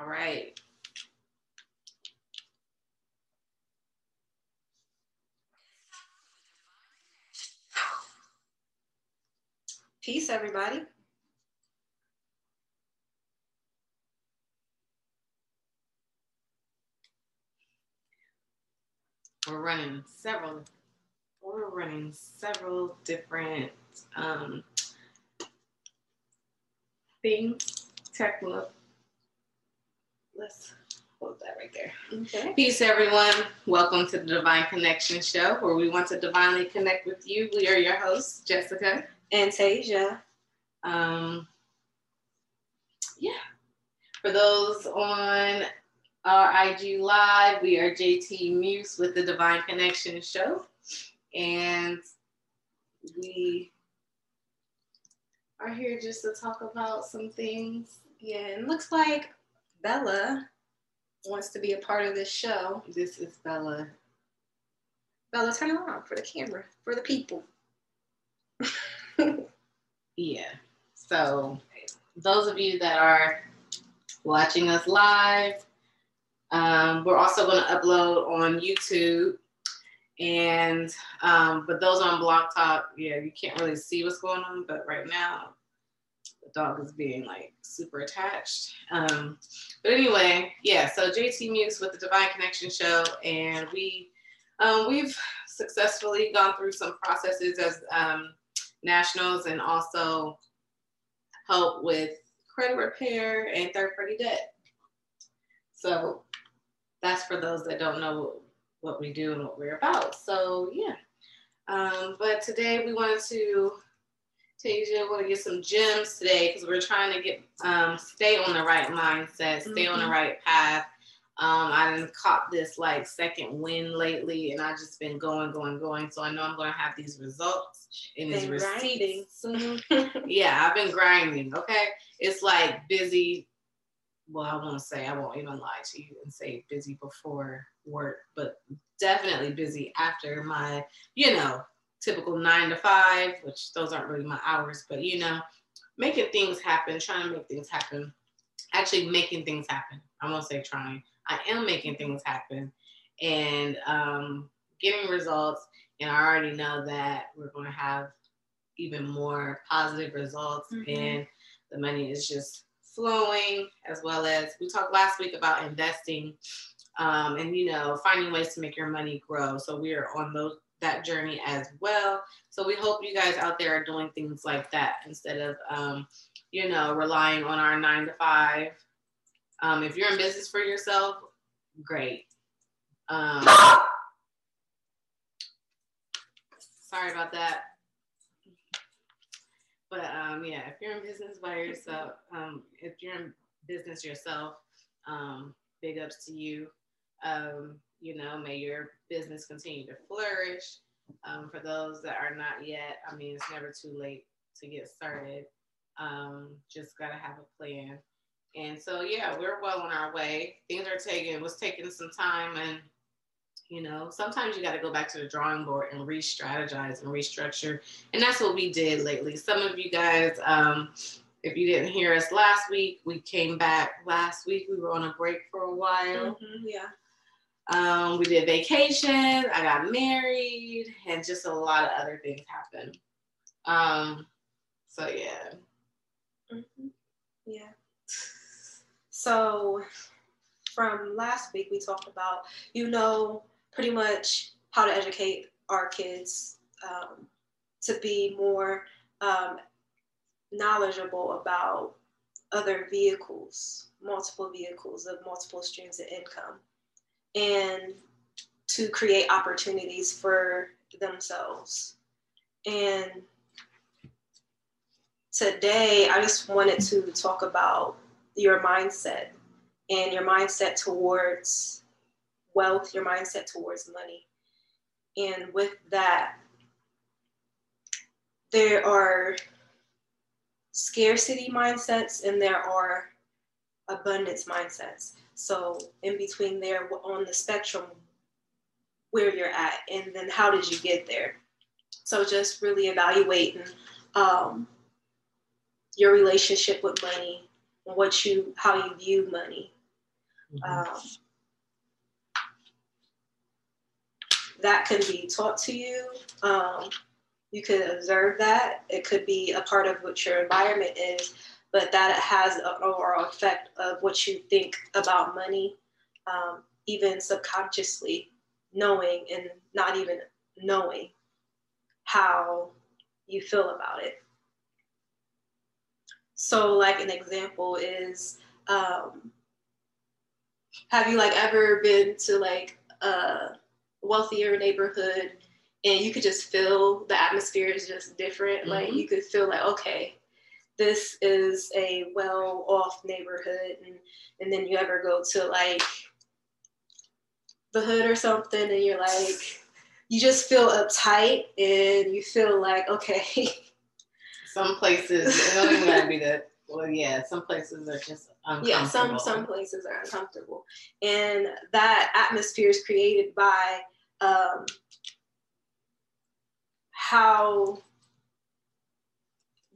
All right. Peace, everybody. We're running several. We're running several different um, things. Technical. Let's hold that right there. Okay. Peace, everyone. Welcome to the Divine Connection Show, where we want to divinely connect with you. We are your hosts, Jessica. And Tasia. Um, yeah. For those on our IG Live, we are JT Muse with the Divine Connection Show. And we are here just to talk about some things. Yeah, and looks like Bella wants to be a part of this show. This is Bella. Bella, turn it on for the camera, for the people. Yeah. So, those of you that are watching us live, um, we're also going to upload on YouTube. And, um, but those on Blog Talk, yeah, you can't really see what's going on. But right now, the dog is being like super attached. Um, but anyway, yeah, so JT Muse with the Divine Connection Show. And we, um, we've successfully gone through some processes as um, nationals and also help with credit repair and third party debt. So that's for those that don't know what we do and what we're about. So yeah. Um, but today we wanted to Tasia want to get some gems today because we're trying to get um, stay on the right mindset, stay mm-hmm. on the mm-hmm. right path. Um, I didn't caught this like second win lately, and I just been going, going, going. So I know I'm going to have these results in these receipts. yeah, I've been grinding. Okay, it's like busy. Well, I won't say I won't even lie to you and say busy before work, but definitely busy after my, you know, typical nine to five, which those aren't really my hours, but you know, making things happen, trying to make things happen, actually making things happen. I won't say trying. I am making things happen and um, getting results. And I already know that we're going to have even more positive results mm-hmm. and the money is just flowing as well as we talked last week about investing um, and you know finding ways to make your money grow so we are on those that journey as well so we hope you guys out there are doing things like that instead of um, you know relying on our nine to five um, if you're in business for yourself, great. Um, sorry about that. But um, yeah, if you're in business by yourself, um, if you're in business yourself, um, big ups to you. Um, you know, may your business continue to flourish. Um, for those that are not yet, I mean, it's never too late to get started. Um, just gotta have a plan. And so yeah, we're well on our way. Things are taking was taking some time and you know, sometimes you got to go back to the drawing board and re-strategize and restructure. And that's what we did lately. Some of you guys, um, if you didn't hear us last week, we came back last week. We were on a break for a while. Mm-hmm, yeah. Um, we did vacation. I got married, and just a lot of other things happened. Um, so yeah. Mm-hmm. Yeah. So from last week, we talked about, you know, pretty much how to educate our kids um, to be more um, knowledgeable about other vehicles, multiple vehicles of multiple streams of income, and to create opportunities for themselves. And today, I just wanted to talk about your mindset and your mindset towards wealth, your mindset towards money. And with that, there are scarcity mindsets and there are abundance mindsets. So, in between there on the spectrum, where you're at, and then how did you get there? So, just really evaluating um, your relationship with money what you how you view money Mm-hmm. Um, that can be taught to you. Um, you can observe that. It could be a part of what your environment is, but that has an overall effect of what you think about money, um, even subconsciously knowing and not even knowing how you feel about it. So, like an example is, um, have you like ever been to like a wealthier neighborhood and you could just feel the atmosphere is just different. Mm-hmm. Like you could feel like, okay, this is a well off neighborhood and and then you ever go to like the hood or something and you're like you just feel uptight and you feel like okay. Some places it don't even gotta be that well yeah some places are just yeah some some places are uncomfortable. And that atmosphere is created by um, how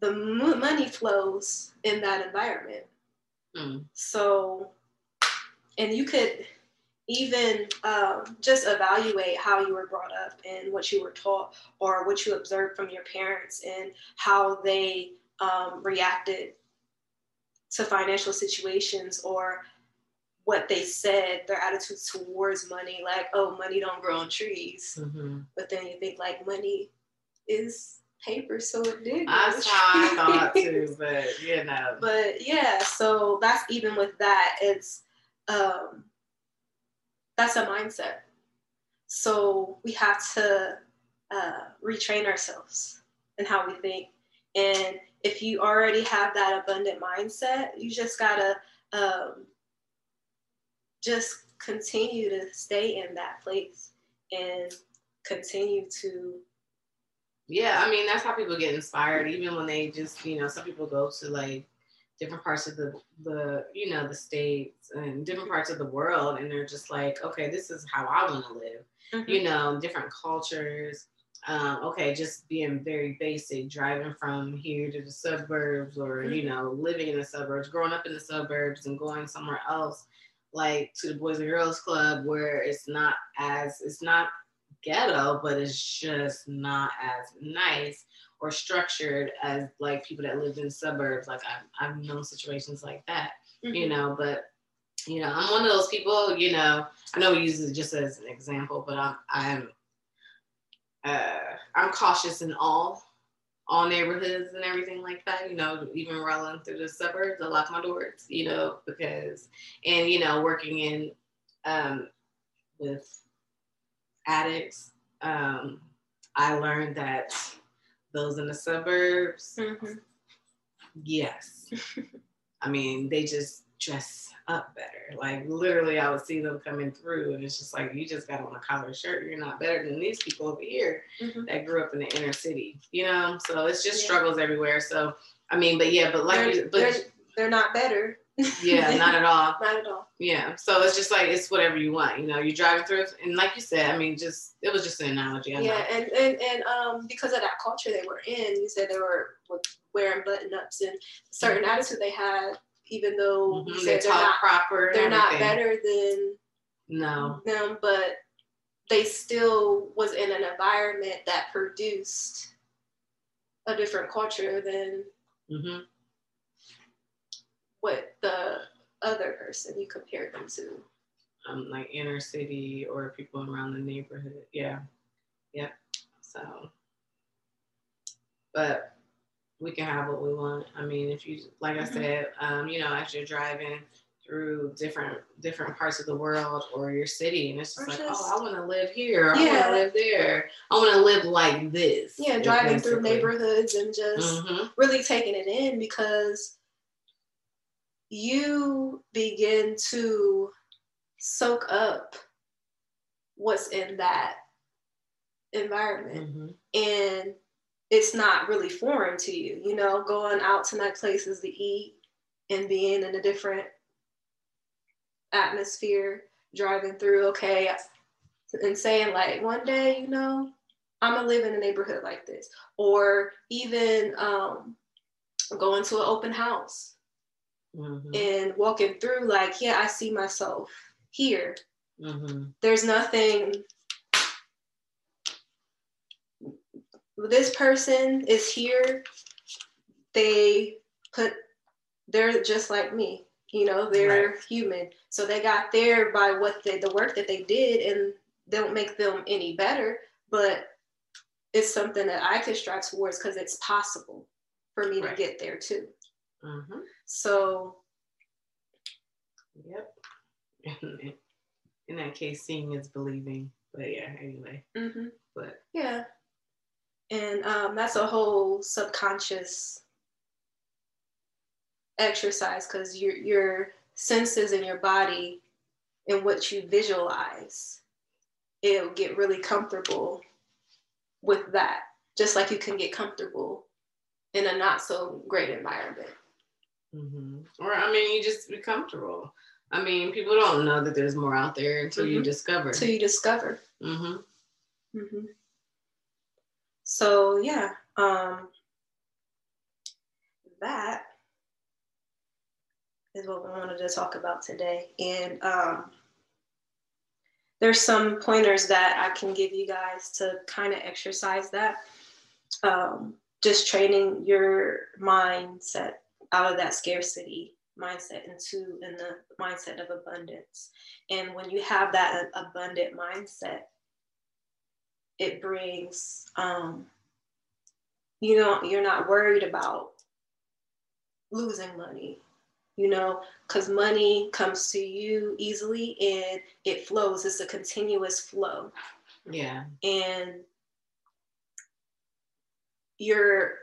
the money flows in that environment. Mm. So, and you could even um, just evaluate how you were brought up and what you were taught or what you observed from your parents and how they um, reacted to financial situations or what they said, their attitudes towards money, like, oh, money don't grow on trees. Mm-hmm. But then you think like money is paper, so it did. That's how I thought too, but you know. But yeah, so that's even with that, it's um that's a mindset. So we have to uh, retrain ourselves and how we think. And if you already have that abundant mindset, you just gotta um, just continue to stay in that place and continue to yeah i mean that's how people get inspired even when they just you know some people go to like different parts of the the you know the states and different parts of the world and they're just like okay this is how i want to live mm-hmm. you know different cultures um, okay just being very basic driving from here to the suburbs or mm-hmm. you know living in the suburbs growing up in the suburbs and going somewhere else like to the Boys and Girls Club where it's not as it's not ghetto, but it's just not as nice or structured as like people that live in suburbs. Like I've, I've known situations like that, mm-hmm. you know, but you know, I'm one of those people, you know, I know we use it just as an example, but I'm, I'm, uh, I'm cautious in all all neighborhoods and everything like that, you know, even rolling through the suburbs, I lock my doors, you know, because, and, you know, working in, um, with addicts, um, I learned that those in the suburbs, mm-hmm. yes. I mean, they just dress up better. Like literally, I would see them coming through, and it's just like you just got on a collar shirt. You're not better than these people over here mm-hmm. that grew up in the inner city. You know, so it's just yeah. struggles everywhere. So I mean, but yeah, but like, they're, but they're, they're not better. Yeah, not at all. Not at all. Yeah, so it's just like it's whatever you want. You know, you're driving through, and like you said, I mean, just it was just an analogy. I yeah, know. and and and um, because of that culture they were in, you said they were wearing button ups and certain mm-hmm. attitude they had even though mm-hmm. they are not proper, they're not better than no them, but they still was in an environment that produced a different culture than mm-hmm. What the other person you compared them to. Um, like inner city or people around the neighborhood. Yeah. Yep. So, but we can have what we want. I mean, if you, like I mm-hmm. said, um, you know, as you're driving through different different parts of the world or your city, and it's just or like, just, oh, I want to live here. Yeah. I want to live there. I want to live like this. Yeah, driving basically. through neighborhoods and just mm-hmm. really taking it in because you begin to soak up what's in that environment. Mm-hmm. and it's not really foreign to you, you know, going out to nice places to eat and being in a different atmosphere, driving through, okay, and saying like one day, you know, I'm gonna live in a neighborhood like this, or even um, going to an open house mm-hmm. and walking through like yeah i see myself here mm-hmm. there's nothing this person is here they put they're just like me you know they're right. human so they got there by what they the work that they did and don't make them any better but it's something that i could strive towards because it's possible for me right. to get there too mm-hmm. so yep. In that case seeing is believing. But yeah anyway. Mm-hmm. but yeah. And um, that's a whole subconscious exercise because your your senses in your body and what you visualize it'll get really comfortable with that. Just like you can get comfortable in a not so great environment mm-hmm. or i mean you just be comfortable i mean people don't know that there's more out there until mm-hmm. you discover until you discover mm-hmm. Mm-hmm. so yeah um that is what we wanted to talk about today. And um, there's some pointers that I can give you guys to kind of exercise that. Um, just training your mindset out of that scarcity mindset into in the mindset of abundance. And when you have that abundant mindset, it brings um, you know you're not worried about losing money you know, because money comes to you easily and it flows. It's a continuous flow. Yeah. And you're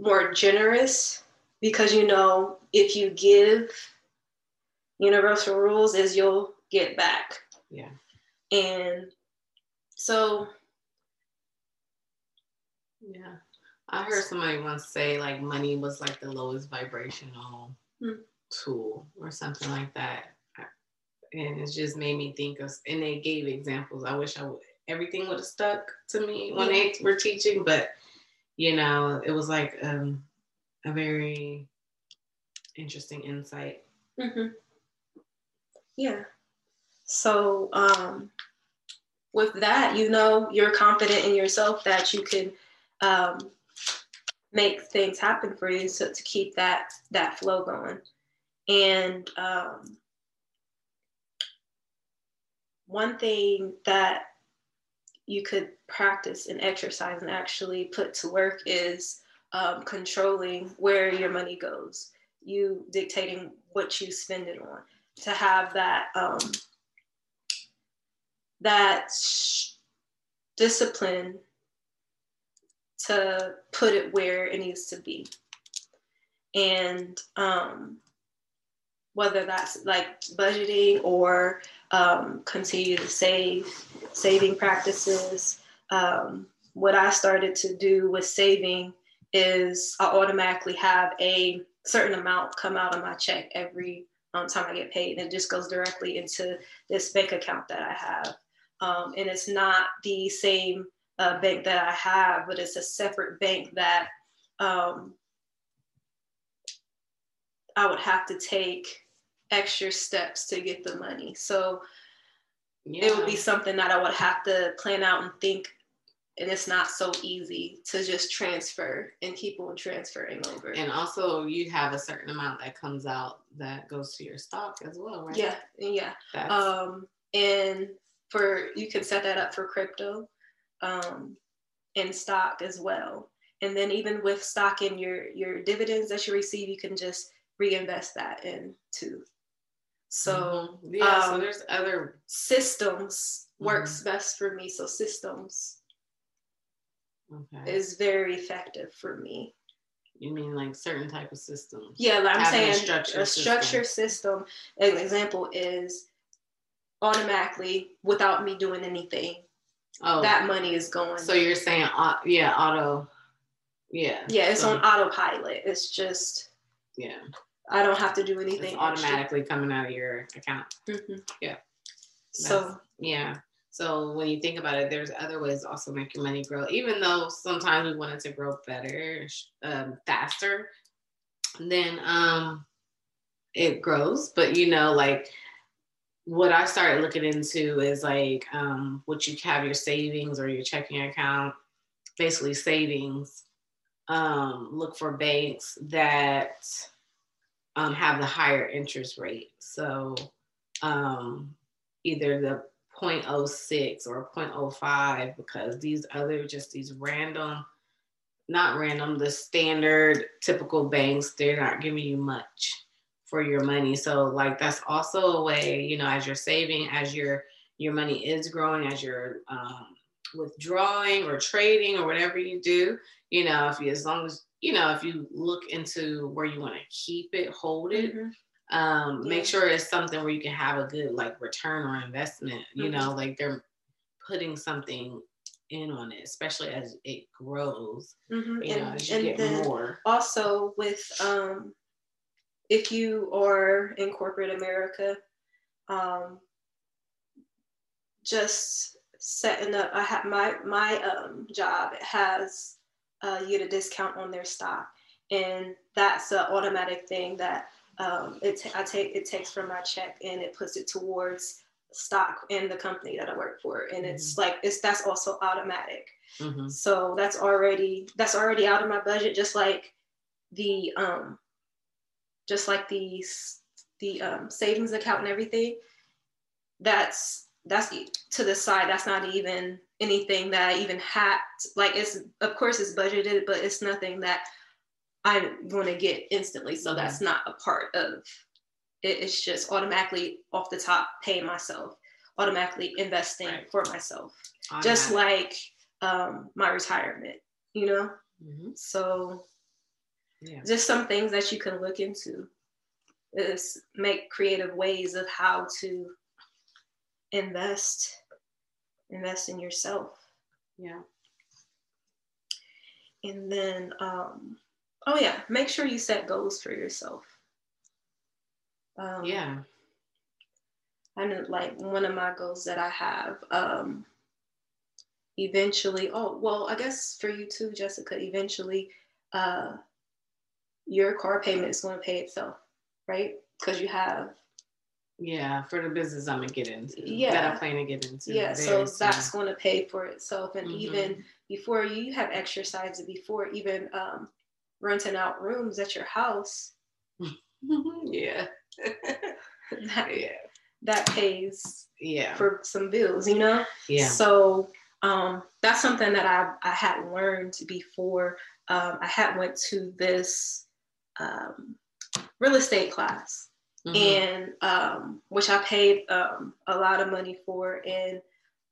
more generous because you know if you give, universal rules is you'll get back. Yeah. And so yeah. I heard somebody once say like money was like the lowest vibrational mm tool or something like that. And it just made me think of, and they gave examples. I wish I would, everything would have stuck to me when they were teaching, but you know, it was like um, a very interesting insight. Mm-hmm. Yeah. So, um, with that, you know, you're confident in yourself that you can um, make things happen for you so to keep that that flow going. And um, one thing that you could practice and exercise and actually put to work is um, controlling where your money goes. You dictating what you spend it on to have that um, that discipline to put it where it needs to be. And um, whether that's like budgeting or um, continue to save, saving practices. Um, what I started to do with saving is I automatically have a certain amount come out of my check every um, time I get paid, and it just goes directly into this bank account that I have. Um, and it's not the same uh, bank that I have, but it's a separate bank that um, I would have to take extra steps to get the money. So yeah. it would be something that I would have to plan out and think. And it's not so easy to just transfer and keep on transferring over. And also, you have a certain amount that comes out that goes to your stock as well, right? Yeah, yeah. That's... Um, and for you can set that up for crypto, um, and stock as well. And then even with stock and your your dividends that you receive, you can just reinvest that into so mm-hmm. yeah, um, so there's other systems mm-hmm. works best for me. So systems okay. is very effective for me. You mean like certain type of systems? Yeah, like I'm saying a structure, a structure system. An example is automatically without me doing anything. Oh, that money is going. So you're saying, uh, yeah, auto, yeah, yeah, it's so, on autopilot. It's just yeah, I don't have to do anything. It's automatically extra. coming out of your account. Mm-hmm. Yeah. That's, so yeah. So when you think about it, there's other ways to also make your money grow. Even though sometimes we want it to grow better, um, faster, then um, it grows. But you know, like what I started looking into is like um, what you have your savings or your checking account, basically savings. Um, look for banks that um, have the higher interest rate. So um, either the 0.06 or 0.05 because these other just these random not random the standard typical banks they're not giving you much for your money. So like that's also a way you know as you're saving as your your money is growing as you're um, withdrawing or trading or whatever you do you know if you as long as you know if you look into where you want to keep it hold it mm-hmm um, yeah. make sure it's something where you can have a good like return or investment you mm-hmm. know like they're putting something in on it especially as it grows mm-hmm. you and, know as you get more also with um if you are in corporate america um just setting up i have my my um job has uh you get a discount on their stock and that's an automatic thing that um, it I take it takes from my check and it puts it towards stock in the company that I work for, and mm-hmm. it's like it's that's also automatic. Mm-hmm. So that's already that's already out of my budget, just like the um, just like the the um, savings account and everything. That's that's to the side. That's not even anything that I even had. Like it's of course it's budgeted, but it's nothing that I'm going to get instantly. So mm-hmm. that's not a part of it. It's just automatically off the top paying myself, automatically investing right. for myself, just like um, my retirement, you know? Mm-hmm. So yeah. just some things that you can look into is make creative ways of how to invest invest in yourself yeah and then um Oh yeah, make sure you set goals for yourself. Um, yeah. I like one of my goals that I have. Um, eventually, oh well, I guess for you too, Jessica. Eventually, uh, your car payment is going to pay itself, right? Because you have. Yeah, for the business I'm gonna get into. Yeah, that I plan to get into. Yeah, so soon. that's going to pay for itself, and mm-hmm. even before you have exercised before even um, renting out rooms at your house. yeah. that, yeah. That pays yeah. for some bills, you know? Yeah. So um, that's something that I, I had learned before. Um, I had went to this um, real estate class mm-hmm. and um, which I paid um, a lot of money for. And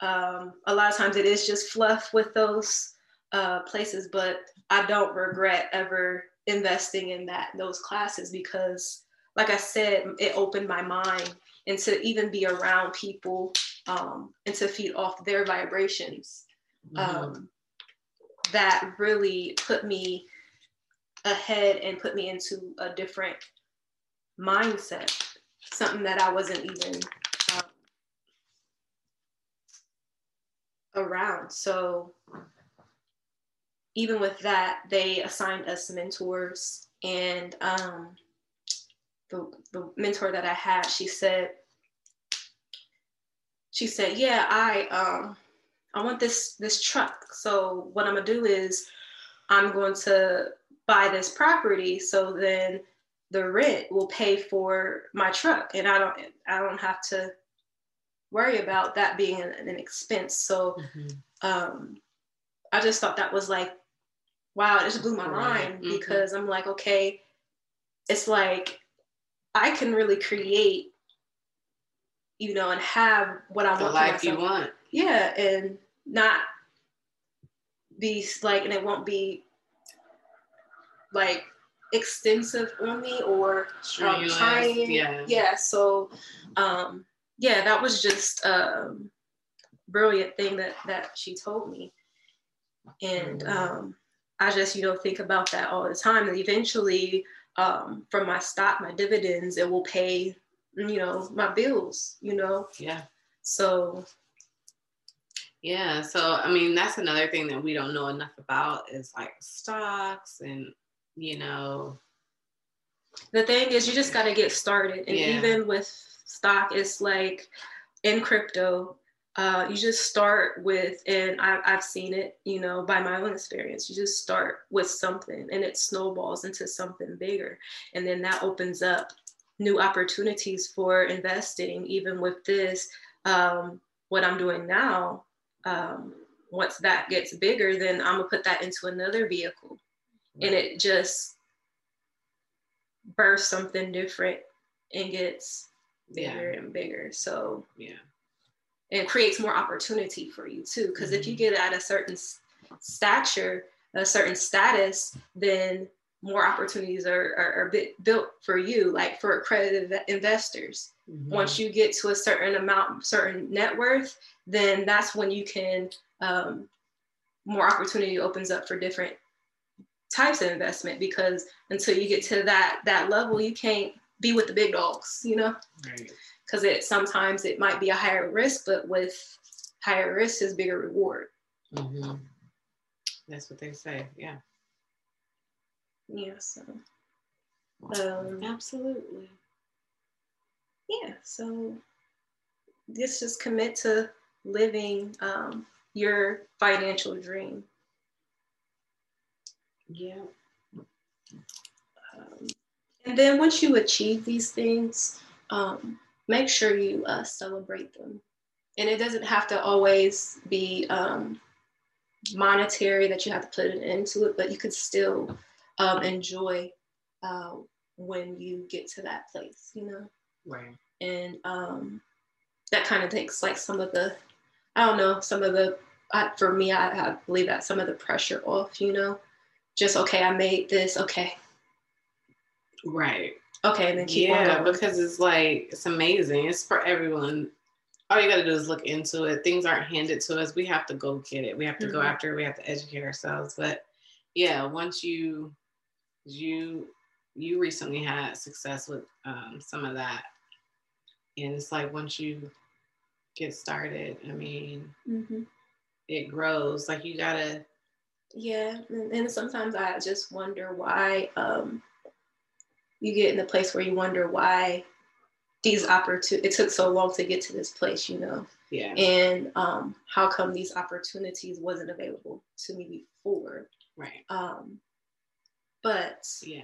um, a lot of times it is just fluff with those uh, places, but I don't regret ever investing in that those classes because, like I said, it opened my mind and to even be around people um, and to feed off their vibrations. Mm-hmm. Um, that really put me ahead and put me into a different mindset, something that I wasn't even um, around. So even with that, they assigned us mentors. And um, the, the mentor that I had, she said, she said, yeah, I, um, I want this, this truck. So what I'm gonna do is I'm going to buy this property. So then the rent will pay for my truck and I don't, I don't have to worry about that being an, an expense. So, mm-hmm. um, I just thought that was like wow, it just blew my mind mm-hmm. because I'm like, okay, it's like I can really create, you know, and have what I the want. life you want. Yeah, and not be like, and it won't be like extensive on me or um, trying. Yeah. Yeah. So, um, yeah, that was just a um, brilliant thing that that she told me, and mm-hmm. um, I just, you know, think about that all the time. And eventually, um, from my stock, my dividends, it will pay, you know, my bills, you know? Yeah. So, yeah. So, I mean, that's another thing that we don't know enough about is like stocks and, you know, the thing is, you just got to get started. And yeah. even with stock, it's like in crypto, uh, you just start with, and I, I've seen it, you know, by my own experience. You just start with something and it snowballs into something bigger. And then that opens up new opportunities for investing. Even with this, um, what I'm doing now, um, once that gets bigger, then I'm gonna put that into another vehicle. Right. And it just bursts something different and gets bigger yeah. and bigger. So, yeah and creates more opportunity for you too. Because if you mm-hmm. get at a certain stature, a certain status, then more opportunities are, are, are built for you, like for accredited investors. Mm-hmm. Once you get to a certain amount, certain net worth, then that's when you can, um, more opportunity opens up for different types of investment because until you get to that that level, you can't be with the big dogs, you know? Right because it sometimes it might be a higher risk, but with higher risk is bigger reward. Mm-hmm. That's what they say. Yeah. Yeah. So. Um, Absolutely. Yeah. So, just just commit to living um, your financial dream. Yeah. Um, and then once you achieve these things, um, make sure you uh, celebrate them. And it doesn't have to always be um, monetary that you have to put it into it, but you could still um, enjoy uh, when you get to that place, you know? Right. And um, that kind of takes like some of the, I don't know, some of the, I, for me, I, I believe that some of the pressure off, you know? Just, okay, I made this, okay. Right. Okay, and then keep yeah, because it's like it's amazing. It's for everyone. All you got to do is look into it. Things aren't handed to us. We have to go get it. We have to mm-hmm. go after it. We have to educate ourselves. But yeah, once you you you recently had success with um, some of that, and it's like once you get started, I mean, mm-hmm. it grows. Like you gotta. Yeah, and, and sometimes I just wonder why. Um, you get in the place where you wonder why these opportunities it took so long to get to this place you know? Yeah. And um, how come these opportunities wasn't available to me before? Right. Um, but yeah.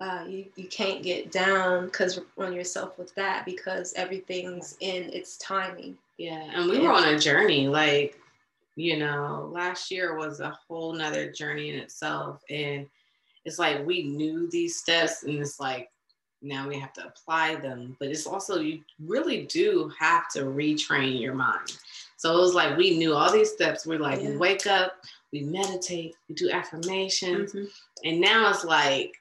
uh, you, you can't get down because on yourself with that because everything's in its timing. Yeah and we were on a journey like you know last year was a whole nother journey in itself and it's like we knew these steps and it's like now we have to apply them but it's also you really do have to retrain your mind so it was like we knew all these steps we're like yeah. we wake up we meditate we do affirmations mm-hmm. and now it's like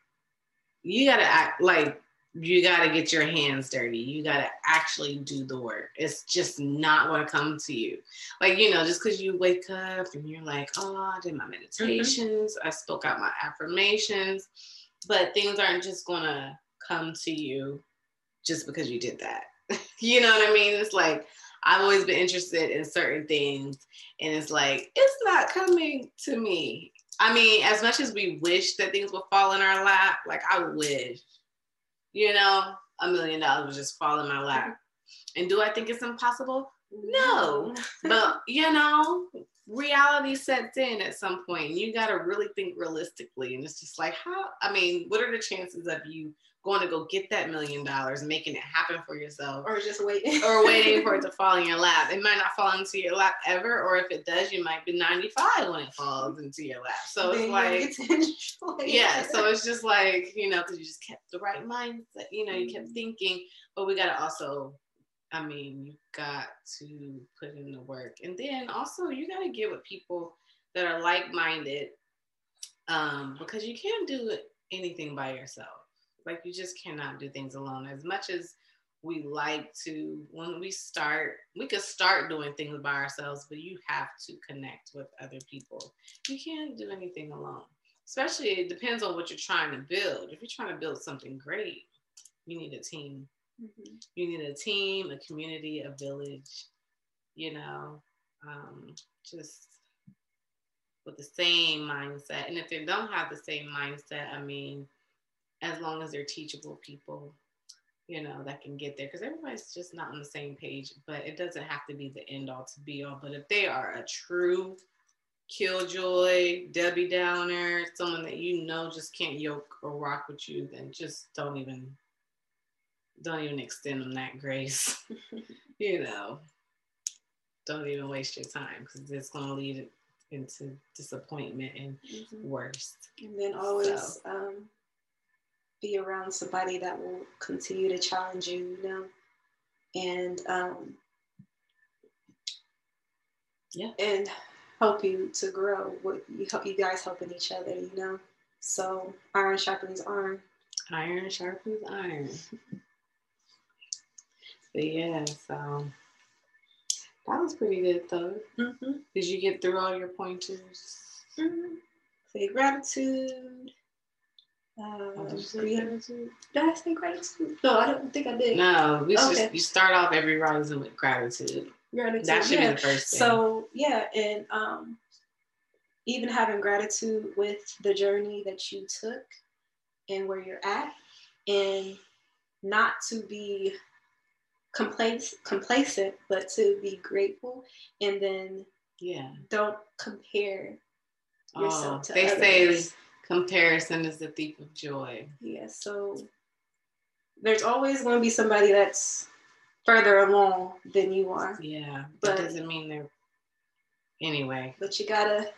you gotta act like you got to get your hands dirty. You got to actually do the work. It's just not going to come to you. Like, you know, just because you wake up and you're like, oh, I did my mm-hmm. meditations, mm-hmm. I spoke out my affirmations, but things aren't just going to come to you just because you did that. you know what I mean? It's like, I've always been interested in certain things, and it's like, it's not coming to me. I mean, as much as we wish that things would fall in our lap, like I wish you know, a million dollars would just fall in my lap. And do I think it's impossible? No. but you know, reality sets in at some point. You got to really think realistically. And it's just like, how, I mean, what are the chances of you going to go get that million dollars, making it happen for yourself, or just waiting, or waiting for it to fall in your lap. It might not fall into your lap ever, or if it does, you might be 95 when it falls into your lap. So it's like, yeah. So it's just like you know, because you just kept the right mindset. You know, you kept mm-hmm. thinking, but we got to also. I mean, you got to put in the work, and then also you got to get with people that are like-minded, um, because you can't do anything by yourself like you just cannot do things alone. As much as we like to, when we start, we could start doing things by ourselves, but you have to connect with other people. You can't do anything alone. Especially, it depends on what you're trying to build. If you're trying to build something great, you need a team. Mm-hmm. You need a team, a community, a village, you know, um, just with the same mindset. And if they don't have the same mindset, I mean, as long as they're teachable people, you know, that can get there. Because everybody's just not on the same page, but it doesn't have to be the end all to be all. But if they are a true killjoy, Debbie Downer, someone that you know just can't yoke or rock with you, then just don't even don't even extend them that grace. you know, don't even waste your time because it's going to lead into disappointment and mm-hmm. worse. And then always so. um, be around somebody that will continue to challenge you, you know, and um, yeah, and help you to grow. What you help you guys helping each other, you know. So iron sharpens iron. Iron sharpens iron. but yeah, so that was pretty good though. Mm-hmm. Did you get through all your pointers? Mm-hmm. Say gratitude. Uh, oh, did, gratitude? did I say gratitude? No, I don't think I did. No, we okay. just you start off every rising with gratitude. Gratitude. That should yeah. be the first thing. So yeah, and um, even having gratitude with the journey that you took and where you're at, and not to be complacent, complacent, but to be grateful, and then yeah, don't compare yourself oh, to they others. say comparison is the thief of joy. Yeah, so there's always going to be somebody that's further along than you are. Yeah, but that doesn't mean they're anyway. But you gotta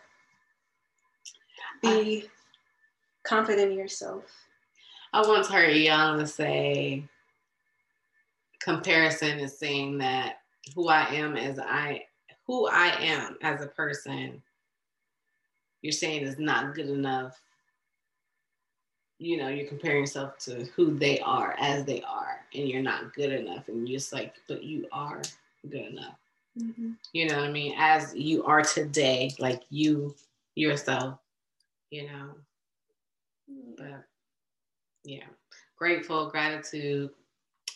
be I, confident in yourself. I once heard Young say comparison is saying that who I am as I who I am as a person, you're saying is not good enough. You know, you're comparing yourself to who they are as they are, and you're not good enough. And you're just like, but you are good enough. Mm-hmm. You know what I mean? As you are today, like you yourself, you know. But yeah, grateful, gratitude,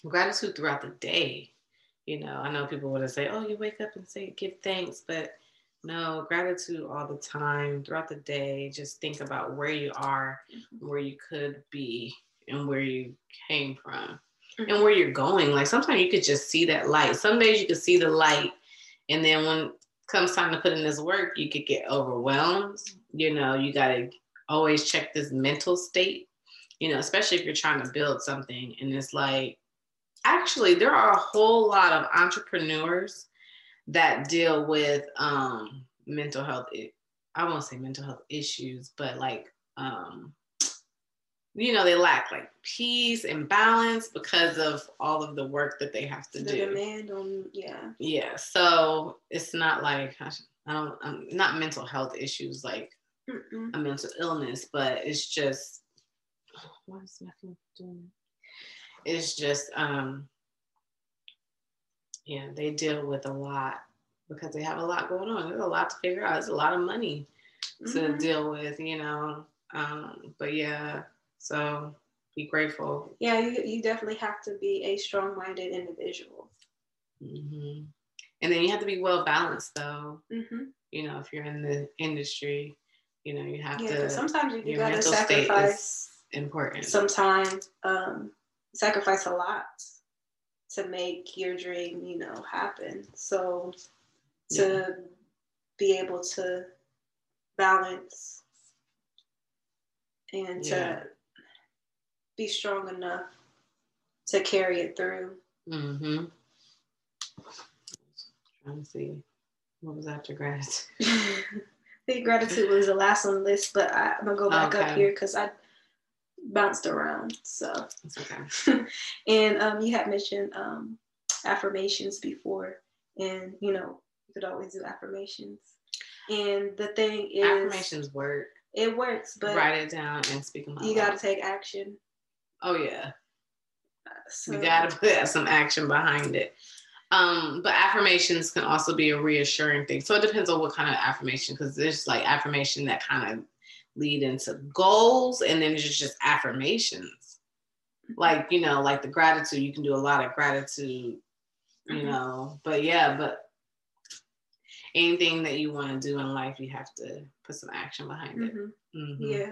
gratitude throughout the day. You know, I know people would say, "Oh, you wake up and say give thanks," but no, gratitude all the time throughout the day. Just think about where you are, mm-hmm. where you could be, and where you came from, mm-hmm. and where you're going. Like sometimes you could just see that light. Some days you could see the light, and then when comes time to put in this work, you could get overwhelmed. You know, you gotta always check this mental state. You know, especially if you're trying to build something, and it's like actually there are a whole lot of entrepreneurs that deal with um, mental health i won't say mental health issues but like um, you know they lack like peace and balance because of all of the work that they have to the do. demand on yeah. Yeah so it's not like i don't I'm not mental health issues like Mm-mm. a mental illness but it's just why is my phone doing it's just um yeah they deal with a lot because they have a lot going on. There's a lot to figure out. There's a lot of money to mm-hmm. deal with you know um but yeah so be grateful. Yeah you, you definitely have to be a strong-minded individual. Mm-hmm. and then you have to be well balanced though. Mm-hmm. you know if you're in the industry you know you have yeah, to sometimes you, you gotta sacrifice important. sometimes um sacrifice a lot to make your dream, you know, happen. So to yeah. be able to balance and to be strong enough to carry it through. Mm-hmm. Trying to see what was after gratitude. I think gratitude was the last on the list, but I, am gonna go back okay. up here because I bounced around. So okay. and um, you had mentioned um, affirmations before, and you know you could always do affirmations. And the thing is, affirmations work. It works, but write it down and speak them. Out. You got to take action. Oh yeah. Uh, so, you got to put some action behind it. Um, but affirmations can also be a reassuring thing. So it depends on what kind of affirmation, because there's like affirmation that kind of lead into goals and then it's just affirmations like you know like the gratitude you can do a lot of gratitude you mm-hmm. know but yeah but anything that you want to do in life you have to put some action behind mm-hmm. it mm-hmm. yeah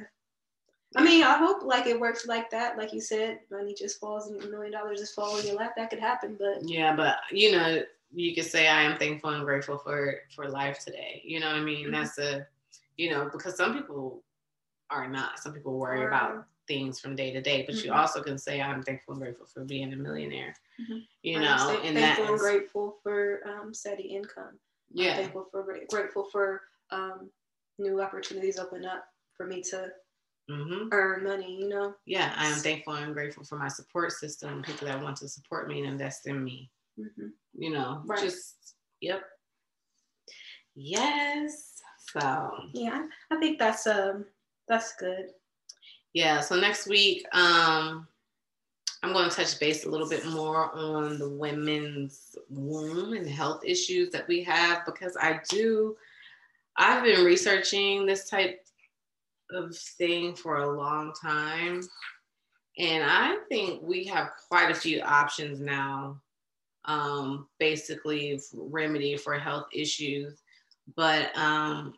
I mean, I hope like it works like that. Like you said, money just falls and a million dollars just fall in your lap. That could happen, but yeah, but you know, you could say I am thankful and grateful for for life today. You know what I mean? Mm-hmm. That's a, you know, because some people are not. Some people worry about things from day to day, but mm-hmm. you also can say I'm thankful and grateful for being a millionaire. Mm-hmm. You know, and thankful and grateful for um, steady income. Yeah, I'm thankful for grateful for um, new opportunities open up for me to mm-hmm. earn money. You know. Yeah, I am thankful and grateful for my support system, people that want to support me and invest in me. Mm-hmm. You know, right. just yep. Yes. So yeah, I think that's um that's good. Yeah. So next week, um, I'm going to touch base a little bit more on the women's womb and health issues that we have because I do. I've been researching this type of thing for a long time. And I think we have quite a few options now, um, basically remedy for health issues, but um,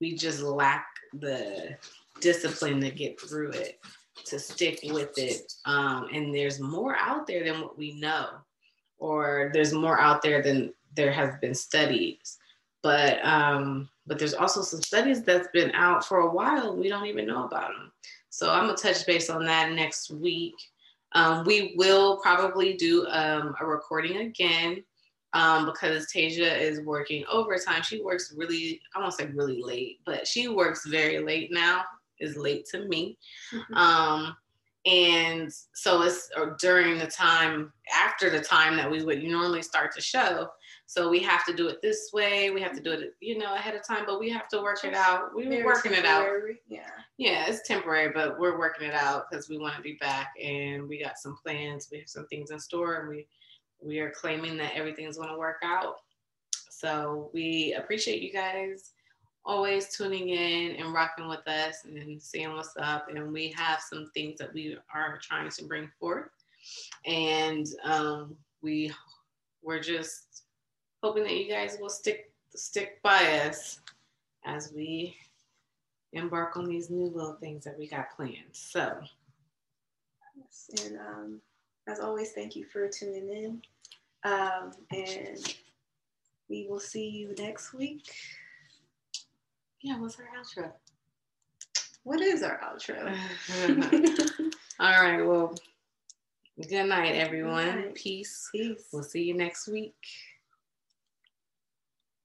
we just lack the discipline to get through it, to stick with it. Um, and there's more out there than what we know, or there's more out there than there has been studies. But um, but there's also some studies that's been out for a while. We don't even know about them. So I'm gonna touch base on that next week. Um, we will probably do um, a recording again um, because Tasia is working overtime. She works really, I won't say really late, but she works very late now, is late to me. Mm-hmm. Um, and so it's during the time, after the time that we would normally start the show. So we have to do it this way. We have to do it, you know, ahead of time, but we have to work it out. We were working it out. Yeah. Yeah, it's temporary, but we're working it out because we want to be back and we got some plans. We have some things in store and we we are claiming that everything's going to work out. So we appreciate you guys always tuning in and rocking with us and seeing what's up. And we have some things that we are trying to bring forth. And um, we we're just hoping that you guys will stick stick by us as we embark on these new little things that we got planned. So yes, and um, as always, thank you for tuning in. Um, and we will see you next week. Yeah, what's our outro? What is our outro? All right. Well, good night, everyone. Good night. Peace. Peace. We'll see you next week.